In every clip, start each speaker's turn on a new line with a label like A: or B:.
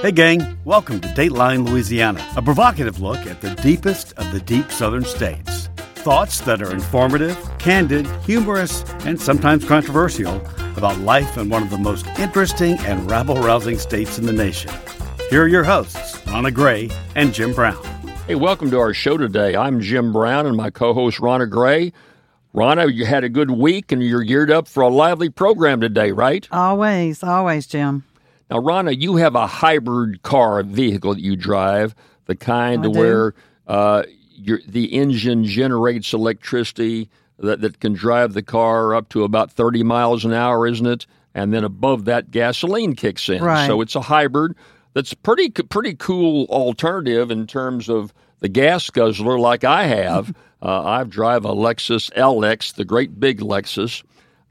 A: Hey, gang, welcome to Dateline Louisiana, a provocative look at the deepest of the deep southern states. Thoughts that are informative, candid, humorous, and sometimes controversial about life in one of the most interesting and rabble rousing states in the nation. Here are your hosts, Rannah Gray and Jim Brown.
B: Hey, welcome to our show today. I'm Jim Brown and my co host, Rannah Gray. Rannah, you had a good week and you're geared up for a lively program today, right?
C: Always, always, Jim.
B: Now, Rannah, you have a hybrid car vehicle that you drive, the kind
C: I
B: where uh, the engine generates electricity that, that can drive the car up to about 30 miles an hour, isn't it? And then above that, gasoline kicks in.
C: Right.
B: So it's a hybrid that's pretty pretty cool alternative in terms of the gas guzzler, like I have. uh, I drive a Lexus LX, the great big Lexus,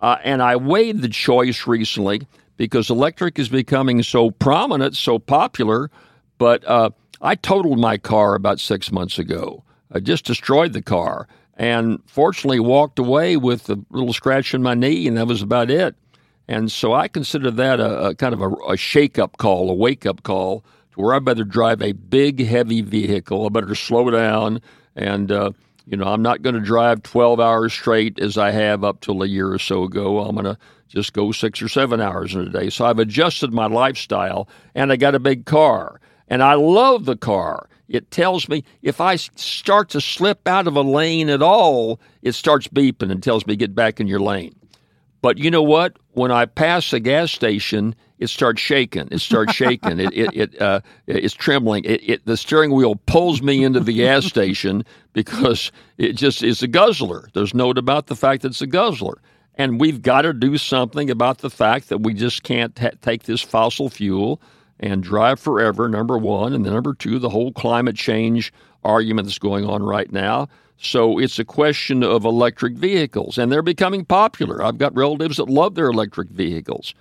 B: uh, and I weighed the choice recently because electric is becoming so prominent, so popular. But uh, I totaled my car about six months ago. I just destroyed the car and fortunately walked away with a little scratch in my knee, and that was about it. And so I consider that a, a kind of a, a shake up call, a wake up call to where I better drive a big, heavy vehicle. I better slow down. And, uh, you know, I'm not going to drive 12 hours straight as I have up till a year or so ago. I'm going to just go six or seven hours in a day. So I've adjusted my lifestyle and I got a big car. And I love the car. It tells me if I start to slip out of a lane at all, it starts beeping and tells me get back in your lane. But you know what? When I pass a gas station, it starts shaking. It starts shaking. it it, it uh, it's trembling. It, it, the steering wheel pulls me into the gas station because it just is a guzzler. There's no doubt about the fact that it's a guzzler. And we've got to do something about the fact that we just can't take this fossil fuel and drive forever, number one. And then number two, the whole climate change argument that's going on right now. So it's a question of electric vehicles, and they're becoming popular. I've got relatives that love their electric vehicles.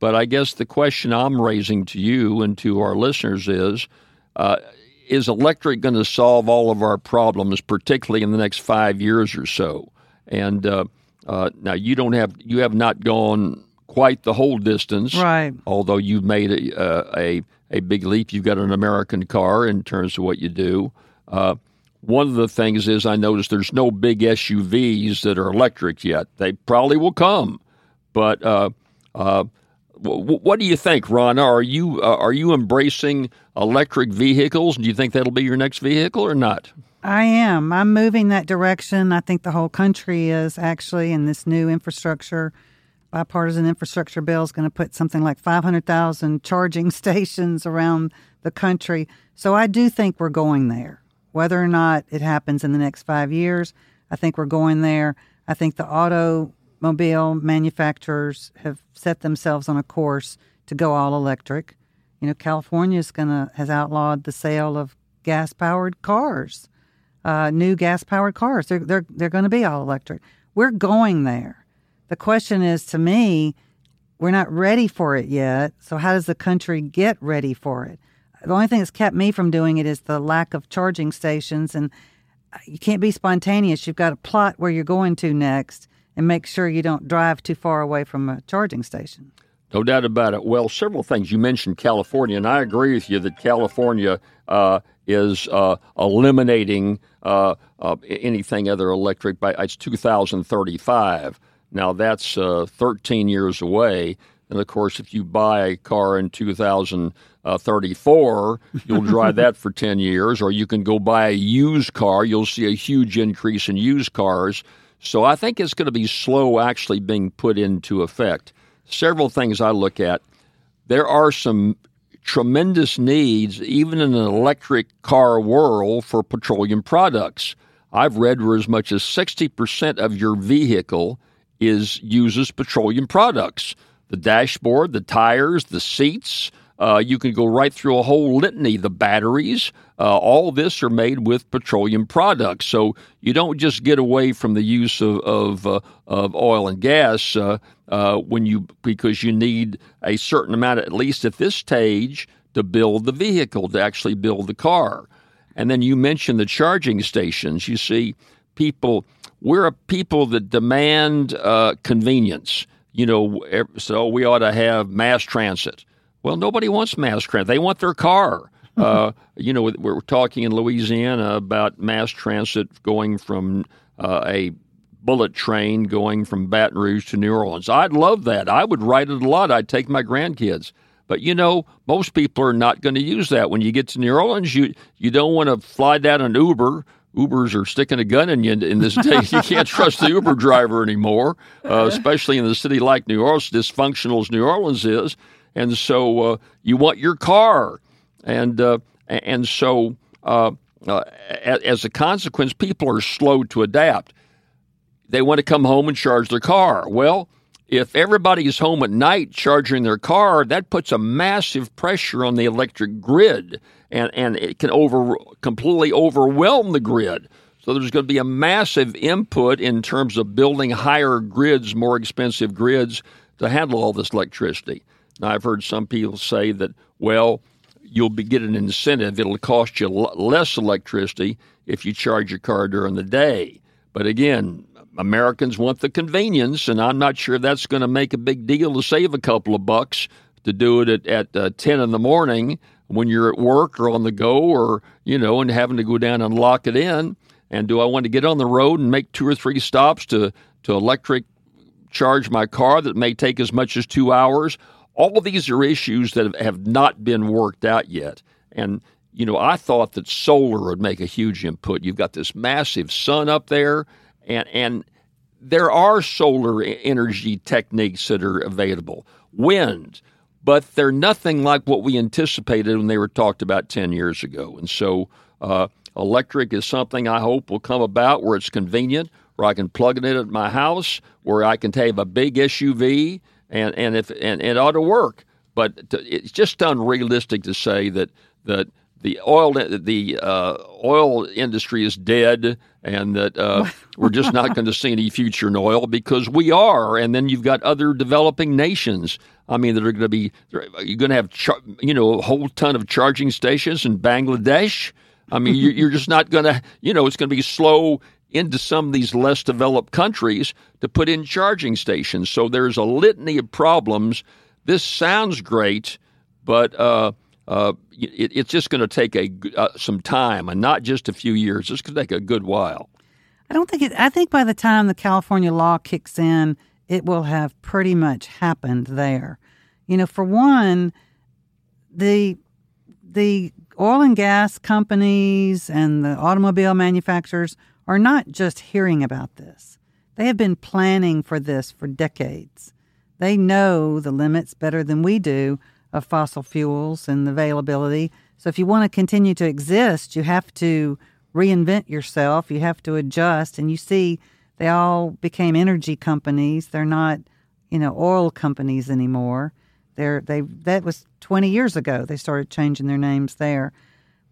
B: But I guess the question I'm raising to you and to our listeners is uh, Is electric going to solve all of our problems, particularly in the next five years or so? And uh, uh, now you don't have you have not gone quite the whole distance,
C: right?
B: Although you've made a uh, a a big leap. You've got an American car in terms of what you do. Uh, one of the things is I noticed there's no big SUVs that are electric yet. They probably will come, but uh, uh, w- what do you think, Ron? Are you uh, are you embracing electric vehicles? Do you think that'll be your next vehicle or not?
C: I am. I'm moving that direction. I think the whole country is actually in this new infrastructure. Bipartisan infrastructure bill is going to put something like 500,000 charging stations around the country. So I do think we're going there. Whether or not it happens in the next five years, I think we're going there. I think the automobile manufacturers have set themselves on a course to go all electric. You know, California is gonna has outlawed the sale of gas powered cars, uh, new gas powered cars. They're they're they're going to be all electric. We're going there. The question is, to me, we're not ready for it yet. So how does the country get ready for it? The only thing that's kept me from doing it is the lack of charging stations, and you can't be spontaneous. You've got to plot where you're going to next and make sure you don't drive too far away from a charging station.
B: No doubt about it. Well, several things. You mentioned California, and I agree with you that California uh, is uh, eliminating uh, uh anything other electric by it's 2035. Now that's uh, 13 years away. And of course, if you buy a car in 2034, you'll drive that for 10 years, or you can go buy a used car. You'll see a huge increase in used cars. So I think it's going to be slow actually being put into effect. Several things I look at. There are some tremendous needs, even in an electric car world, for petroleum products. I've read where as much as 60% of your vehicle is uses petroleum products. The dashboard, the tires, the seats. Uh, you can go right through a whole litany. The batteries, uh, all this are made with petroleum products. So you don't just get away from the use of of, uh, of oil and gas uh, uh, when you because you need a certain amount, at least at this stage, to build the vehicle to actually build the car. And then you mentioned the charging stations. You see, people we're a people that demand uh, convenience. You know, so we ought to have mass transit. Well, nobody wants mass transit. They want their car. Uh, you know, we're talking in Louisiana about mass transit going from uh, a bullet train going from Baton Rouge to New Orleans. I'd love that. I would ride it a lot. I'd take my grandkids. But you know, most people are not going to use that. When you get to New Orleans, you you don't want to fly down an Uber. Ubers are sticking a gun in you in this day. You can't trust the Uber driver anymore, uh, especially in a city like New Orleans, dysfunctional as New Orleans is. And so uh, you want your car, and uh, and so uh, uh, as a consequence, people are slow to adapt. They want to come home and charge their car. Well, if everybody's home at night charging their car, that puts a massive pressure on the electric grid, and, and it can over completely overwhelm the grid. So there's going to be a massive input in terms of building higher grids, more expensive grids to handle all this electricity. I've heard some people say that, well, you'll be get an incentive. It'll cost you less electricity if you charge your car during the day. But again, Americans want the convenience, and I'm not sure that's going to make a big deal to save a couple of bucks to do it at, at uh, 10 in the morning when you're at work or on the go or, you know, and having to go down and lock it in. And do I want to get on the road and make two or three stops to, to electric charge my car that may take as much as two hours? All of these are issues that have not been worked out yet. And, you know, I thought that solar would make a huge input. You've got this massive sun up there and and there are solar energy techniques that are available, wind, but they're nothing like what we anticipated when they were talked about 10 years ago. And so, uh, electric is something I hope will come about where it's convenient, where I can plug it in at my house, where I can have a big SUV, and, and, if, and, and it ought to work. But to, it's just unrealistic to say that, that the oil the uh, oil industry is dead and that uh, we're just not going to see any future in oil because we are. And then you've got other developing nations. I mean, that are going to be you're going to have char- you know a whole ton of charging stations in Bangladesh. I mean, you're just not going to you know it's going to be slow into some of these less developed countries to put in charging stations. So there's a litany of problems. This sounds great, but uh, uh, it, it's just going to take a uh, some time and not just a few years. It's going to take a good while.
C: I don't think it. I think by the time the California law kicks in, it will have pretty much happened there. You know, for one, the the oil and gas companies and the automobile manufacturers are not just hearing about this. They have been planning for this for decades. They know the limits better than we do of fossil fuels and the availability. So if you want to continue to exist, you have to reinvent yourself, you have to adjust. And you see, they all became energy companies. They're not, you know, oil companies anymore. They're they that was 20 years ago. They started changing their names there.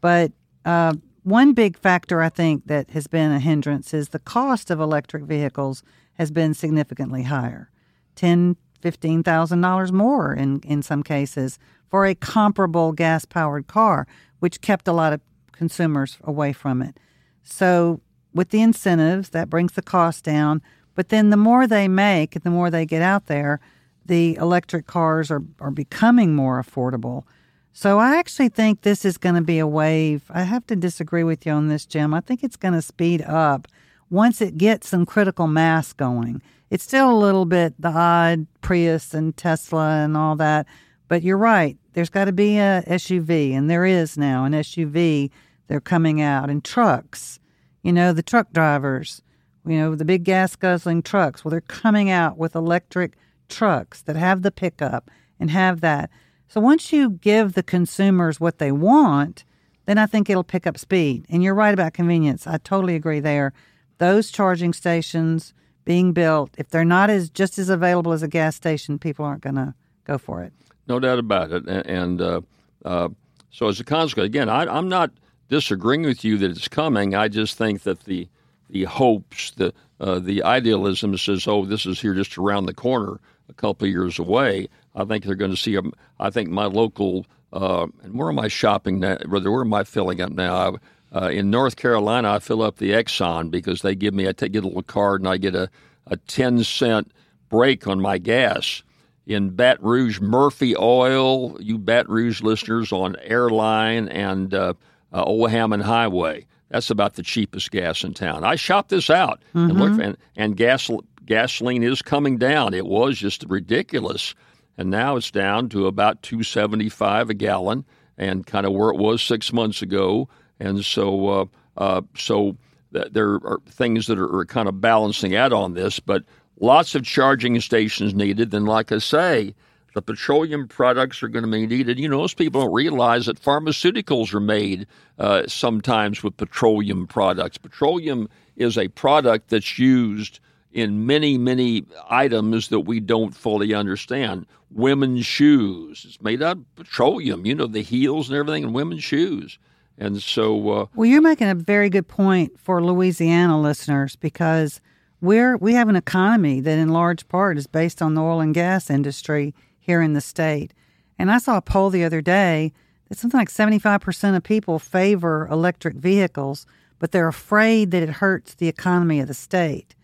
C: But uh, one big factor I think that has been a hindrance is the cost of electric vehicles has been significantly higher. 10 $15,000 more in, in some cases for a comparable gas powered car, which kept a lot of consumers away from it. So, with the incentives, that brings the cost down. But then the more they make the more they get out there, the electric cars are, are becoming more affordable. So I actually think this is going to be a wave. I have to disagree with you on this, Jim. I think it's going to speed up once it gets some critical mass going it's still a little bit the odd Prius and Tesla and all that. But you're right. There's got to be a SUV, and there is now an SUV. They're coming out and trucks. You know, the truck drivers. You know, the big gas guzzling trucks. Well, they're coming out with electric trucks that have the pickup and have that. So once you give the consumers what they want, then I think it'll pick up speed. And you're right about convenience. I totally agree there. Those charging stations being built, if they're not as just as available as a gas station, people aren't going to go for it.
B: No doubt about it. And uh, uh, so, as a consequence, again, I, am not disagreeing with you that it's coming. I just think that the the hopes, the uh, the idealism says, "Oh, this is here just around the corner, a couple of years away." I think they're going to see. A, I think my local uh, and where am I shopping now? Where am I filling up now? Uh, in North Carolina, I fill up the Exxon because they give me, I take, get a little card and I get a, a 10 cent break on my gas. in Baton Rouge, Murphy Oil, you Baton Rouge listeners on Airline and uh, uh, Old Hammond Highway. That's about the cheapest gas in town. I shopped this out mm-hmm. and looked, and, and gas, gasoline is coming down. It was just ridiculous, and now it's down to about two seventy five a gallon, and kind of where it was six months ago. And so, uh, uh, so th- there are things that are, are kind of balancing out on this, but lots of charging stations needed. And like I say, the petroleum products are going to be needed. You know, most people don't realize that pharmaceuticals are made uh, sometimes with petroleum products. Petroleum is a product that's used in many, many items that we don't fully understand. Women's shoes, it's made out of petroleum, you know, the heels and everything in women's shoes. And so. Uh,
C: well, you're making a very good point for Louisiana listeners because we're, we have an economy that, in large part, is based on the oil and gas industry here in the state. And I saw a poll the other day that something like 75% of people favor electric vehicles, but they're afraid that it hurts the economy of the state.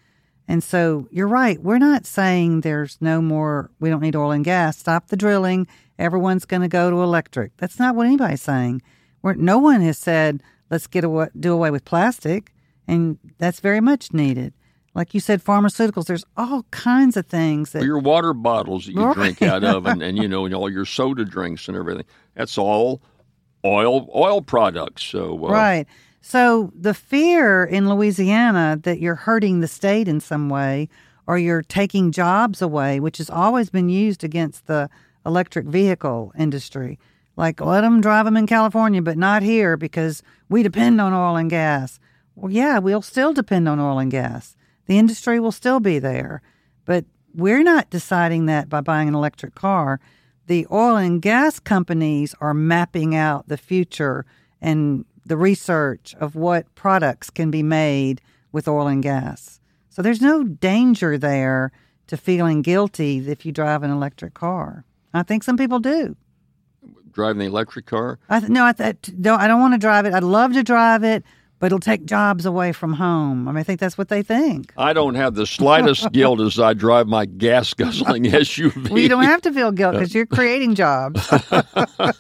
C: And so you're right. We're not saying there's no more, we don't need oil and gas. Stop the drilling. Everyone's going to go to electric. That's not what anybody's saying. We're, no one has said, let's get away, do away with plastic. And that's very much needed like you said, pharmaceuticals. There's all kinds of things that
B: your water bottles that you right. drink out of, and, and you know, and all your soda drinks and everything. That's all oil oil products. So
C: uh, right. So the fear in Louisiana that you're hurting the state in some way, or you're taking jobs away, which has always been used against the electric vehicle industry. Like let them drive them in California, but not here because we depend on oil and gas. Well, yeah, we'll still depend on oil and gas. The industry will still be there, but we're not deciding that by buying an electric car. The oil and gas companies are mapping out the future and the research of what products can be made with oil and gas. So there's no danger there to feeling guilty if you drive an electric car. I think some people do.
B: Driving the electric car?
C: I th- no, I th- don't. I don't want to drive it. I'd love to drive it, but it'll take jobs away from home. I mean, I think that's what they think.
B: I don't have the slightest guilt as I drive my gas guzzling SUV.
C: Well, you don't have to feel guilt because you're creating jobs.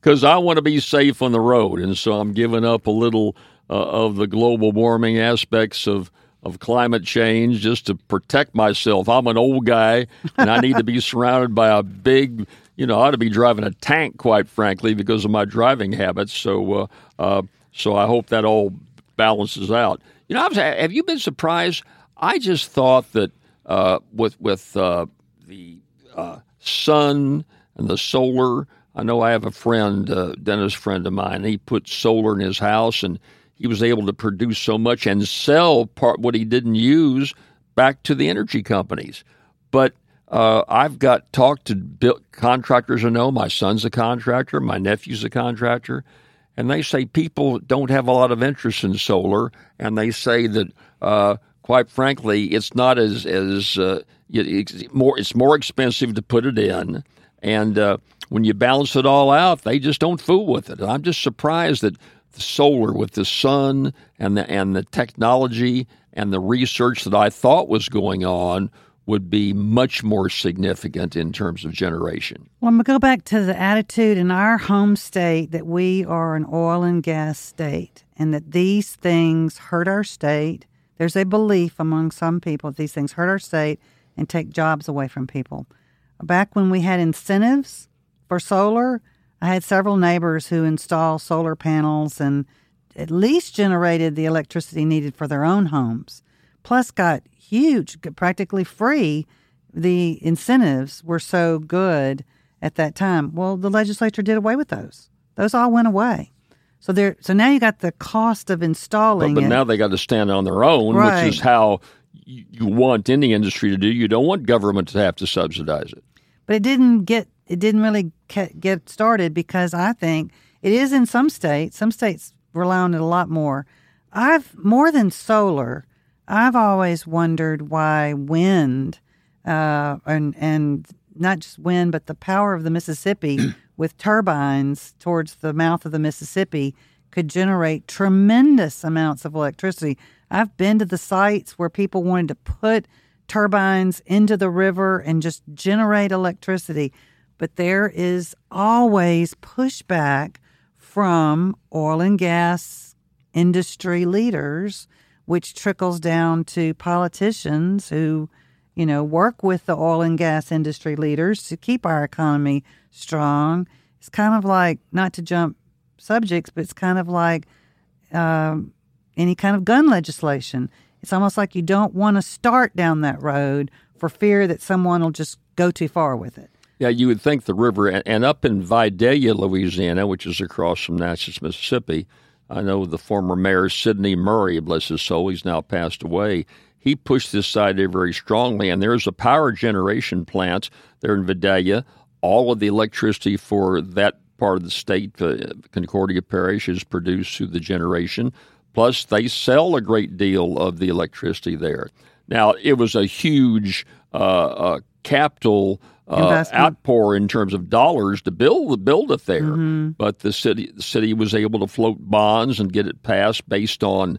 B: Because I want to be safe on the road, and so I'm giving up a little uh, of the global warming aspects of of climate change just to protect myself. I'm an old guy, and I need to be surrounded by a big. You know, I ought to be driving a tank, quite frankly, because of my driving habits. So. Uh, uh, so I hope that all balances out. You know, was, have you been surprised? I just thought that uh, with with the sun and the solar. I know I have a friend, uh, dentist friend of mine. He put solar in his house, and he was able to produce so much and sell part what he didn't use back to the energy companies. But uh, I've got talked to contractors I know. My son's a contractor. My nephew's a contractor and they say people don't have a lot of interest in solar, and they say that, uh, quite frankly, it's not as as uh, it's more it's more expensive to put it in, and uh, when you balance it all out, they just don't fool with it. And I'm just surprised that solar with the sun and the and the technology and the research that I thought was going on would be much more significant in terms of generation.
C: Well, I'm going to go back to the attitude in our home state that we are an oil and gas state and that these things hurt our state. There's a belief among some people that these things hurt our state and take jobs away from people. Back when we had incentives for solar, I had several neighbors who installed solar panels and at least generated the electricity needed for their own homes, plus got huge, practically free. The incentives were so good at that time. Well, the legislature did away with those. Those all went away. So there. So now you got the cost of installing.
B: But, but now they got to stand on their own,
C: right.
B: which is how you want any industry to do. You don't want government to have to subsidize it.
C: But it didn't get. It didn't really get started because I think it is in some states. Some states rely on it a lot more. I've more than solar. I've always wondered why wind uh, and and not just wind, but the power of the Mississippi with turbines towards the mouth of the Mississippi could generate tremendous amounts of electricity. I've been to the sites where people wanted to put turbines into the river and just generate electricity. But there is always pushback from oil and gas industry leaders, which trickles down to politicians who, you know, work with the oil and gas industry leaders to keep our economy strong. It's kind of like, not to jump subjects, but it's kind of like um, any kind of gun legislation. It's almost like you don't want to start down that road for fear that someone will just go too far with it.
B: Yeah, you would think the river, and up in Vidalia, Louisiana, which is across from Natchez, Mississippi, I know the former mayor, Sidney Murray, bless his soul, he's now passed away. He pushed this idea very strongly, and there's a power generation plant there in Vidalia. All of the electricity for that part of the state, uh, Concordia Parish, is produced through the generation. Plus, they sell a great deal of the electricity there. Now, it was a huge uh, uh, capital uh, outpour in terms of dollars to build build it there, mm-hmm. but the city the city was able to float bonds and get it passed based on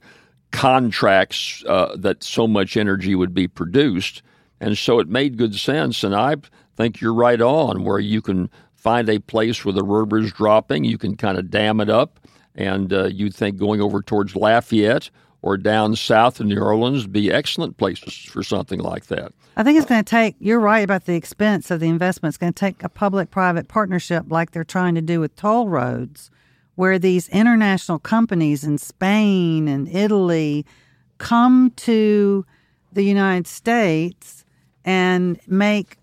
B: contracts uh, that so much energy would be produced, and so it made good sense. And I think you're right on where you can find a place where the river is dropping, you can kind of dam it up, and uh, you think going over towards Lafayette or down south in New Orleans be excellent places for something like that.
C: I think it's going to take, you're right about the expense of the investment. It's going to take a public private partnership like they're trying to do with toll roads, where these international companies in Spain and Italy come to the United States and make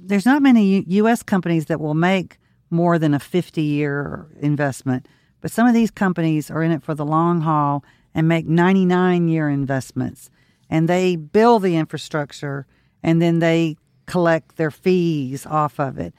C: there's not many U.S. companies that will make more than a 50 year investment, but some of these companies are in it for the long haul and make 99 year investments. And they build the infrastructure and then they collect their fees off of it.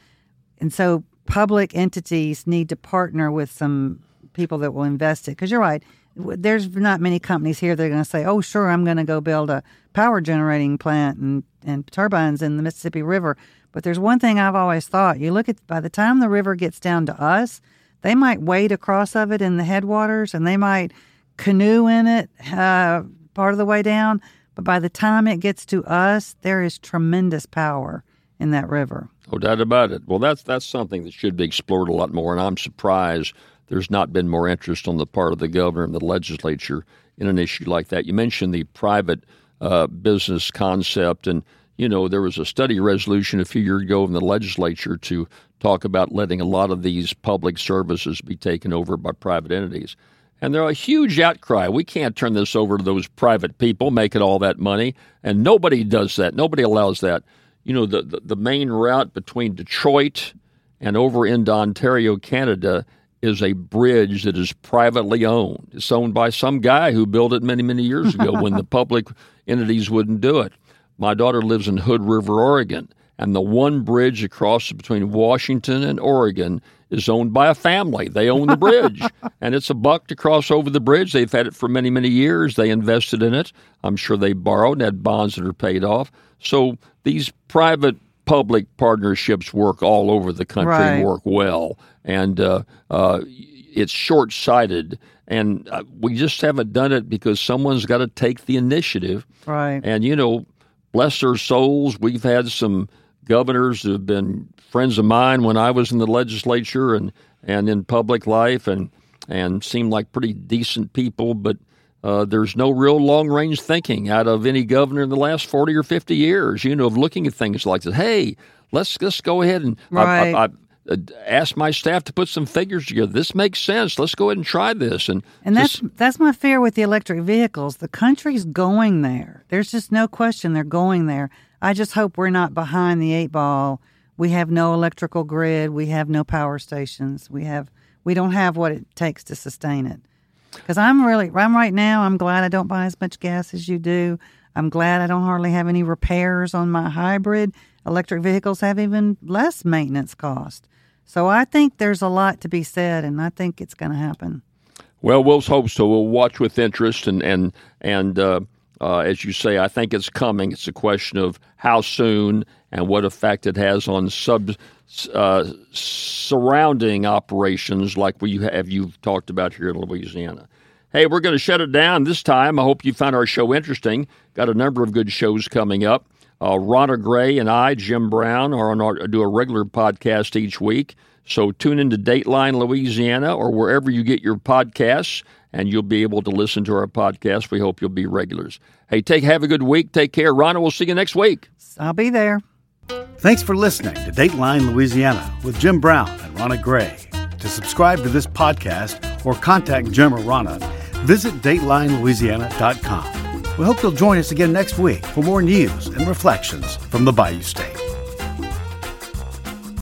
C: And so public entities need to partner with some people that will invest it. Because you're right, there's not many companies here that are going to say, oh, sure, I'm going to go build a power generating plant and, and turbines in the Mississippi River. But there's one thing I've always thought. You look at by the time the river gets down to us, they might wade across of it in the headwaters and they might canoe in it uh, part of the way down. But by the time it gets to us, there is tremendous power in that river.
B: No doubt about it. Well, that's that's something that should be explored a lot more, and I'm surprised there's not been more interest on the part of the governor and the legislature in an issue like that. You mentioned the private uh, business concept, and you know, there was a study resolution a few years ago in the legislature to talk about letting a lot of these public services be taken over by private entities. And there's a huge outcry. We can't turn this over to those private people making all that money. And nobody does that. Nobody allows that. You know, the, the, the main route between Detroit and over into Ontario, Canada, is a bridge that is privately owned. It's owned by some guy who built it many, many years ago when the public entities wouldn't do it. My daughter lives in Hood River, Oregon, and the one bridge across between Washington and Oregon is owned by a family. They own the bridge, and it's a buck to cross over the bridge. They've had it for many, many years. They invested in it. I'm sure they borrowed and had bonds that are paid off. So these private public partnerships work all over the country, right. work well, and uh, uh, it's short sighted. And uh, we just haven't done it because someone's got to take the initiative.
C: Right.
B: And, you know, bless their souls. We've had some governors who have been friends of mine when I was in the legislature and, and in public life and, and seemed like pretty decent people, but uh, there's no real long range thinking out of any governor in the last 40 or 50 years, you know, of looking at things like this. Hey, let's just go ahead and
C: right. I, I, I,
B: uh, ask my staff to put some figures together. This makes sense. Let's go ahead and try this. And
C: and that's that's my fear with the electric vehicles. The country's going there. There's just no question they're going there. I just hope we're not behind the eight ball. We have no electrical grid. We have no power stations. We have we don't have what it takes to sustain it. Because I'm really I'm right now. I'm glad I don't buy as much gas as you do. I'm glad I don't hardly have any repairs on my hybrid. Electric vehicles have even less maintenance cost. So I think there's a lot to be said, and I think it's going to happen.
B: Well, we'll hope so. We'll watch with interest, and and and uh, uh, as you say, I think it's coming. It's a question of how soon and what effect it has on sub uh, surrounding operations like we have you've talked about here in Louisiana. Hey, we're going to shut it down this time. I hope you found our show interesting. Got a number of good shows coming up. Uh, Rannah Gray and I, Jim Brown, are on our, do a regular podcast each week. So tune into Dateline Louisiana or wherever you get your podcasts, and you'll be able to listen to our podcast. We hope you'll be regulars. Hey, take have a good week. Take care, Rannah. We'll see you next week.
C: I'll be there.
A: Thanks for listening to Dateline Louisiana with Jim Brown and Rannah Gray. To subscribe to this podcast or contact Jim or Rannah, visit DatelineLouisiana.com. We hope you'll join us again next week for more news and reflections from the Bayou State.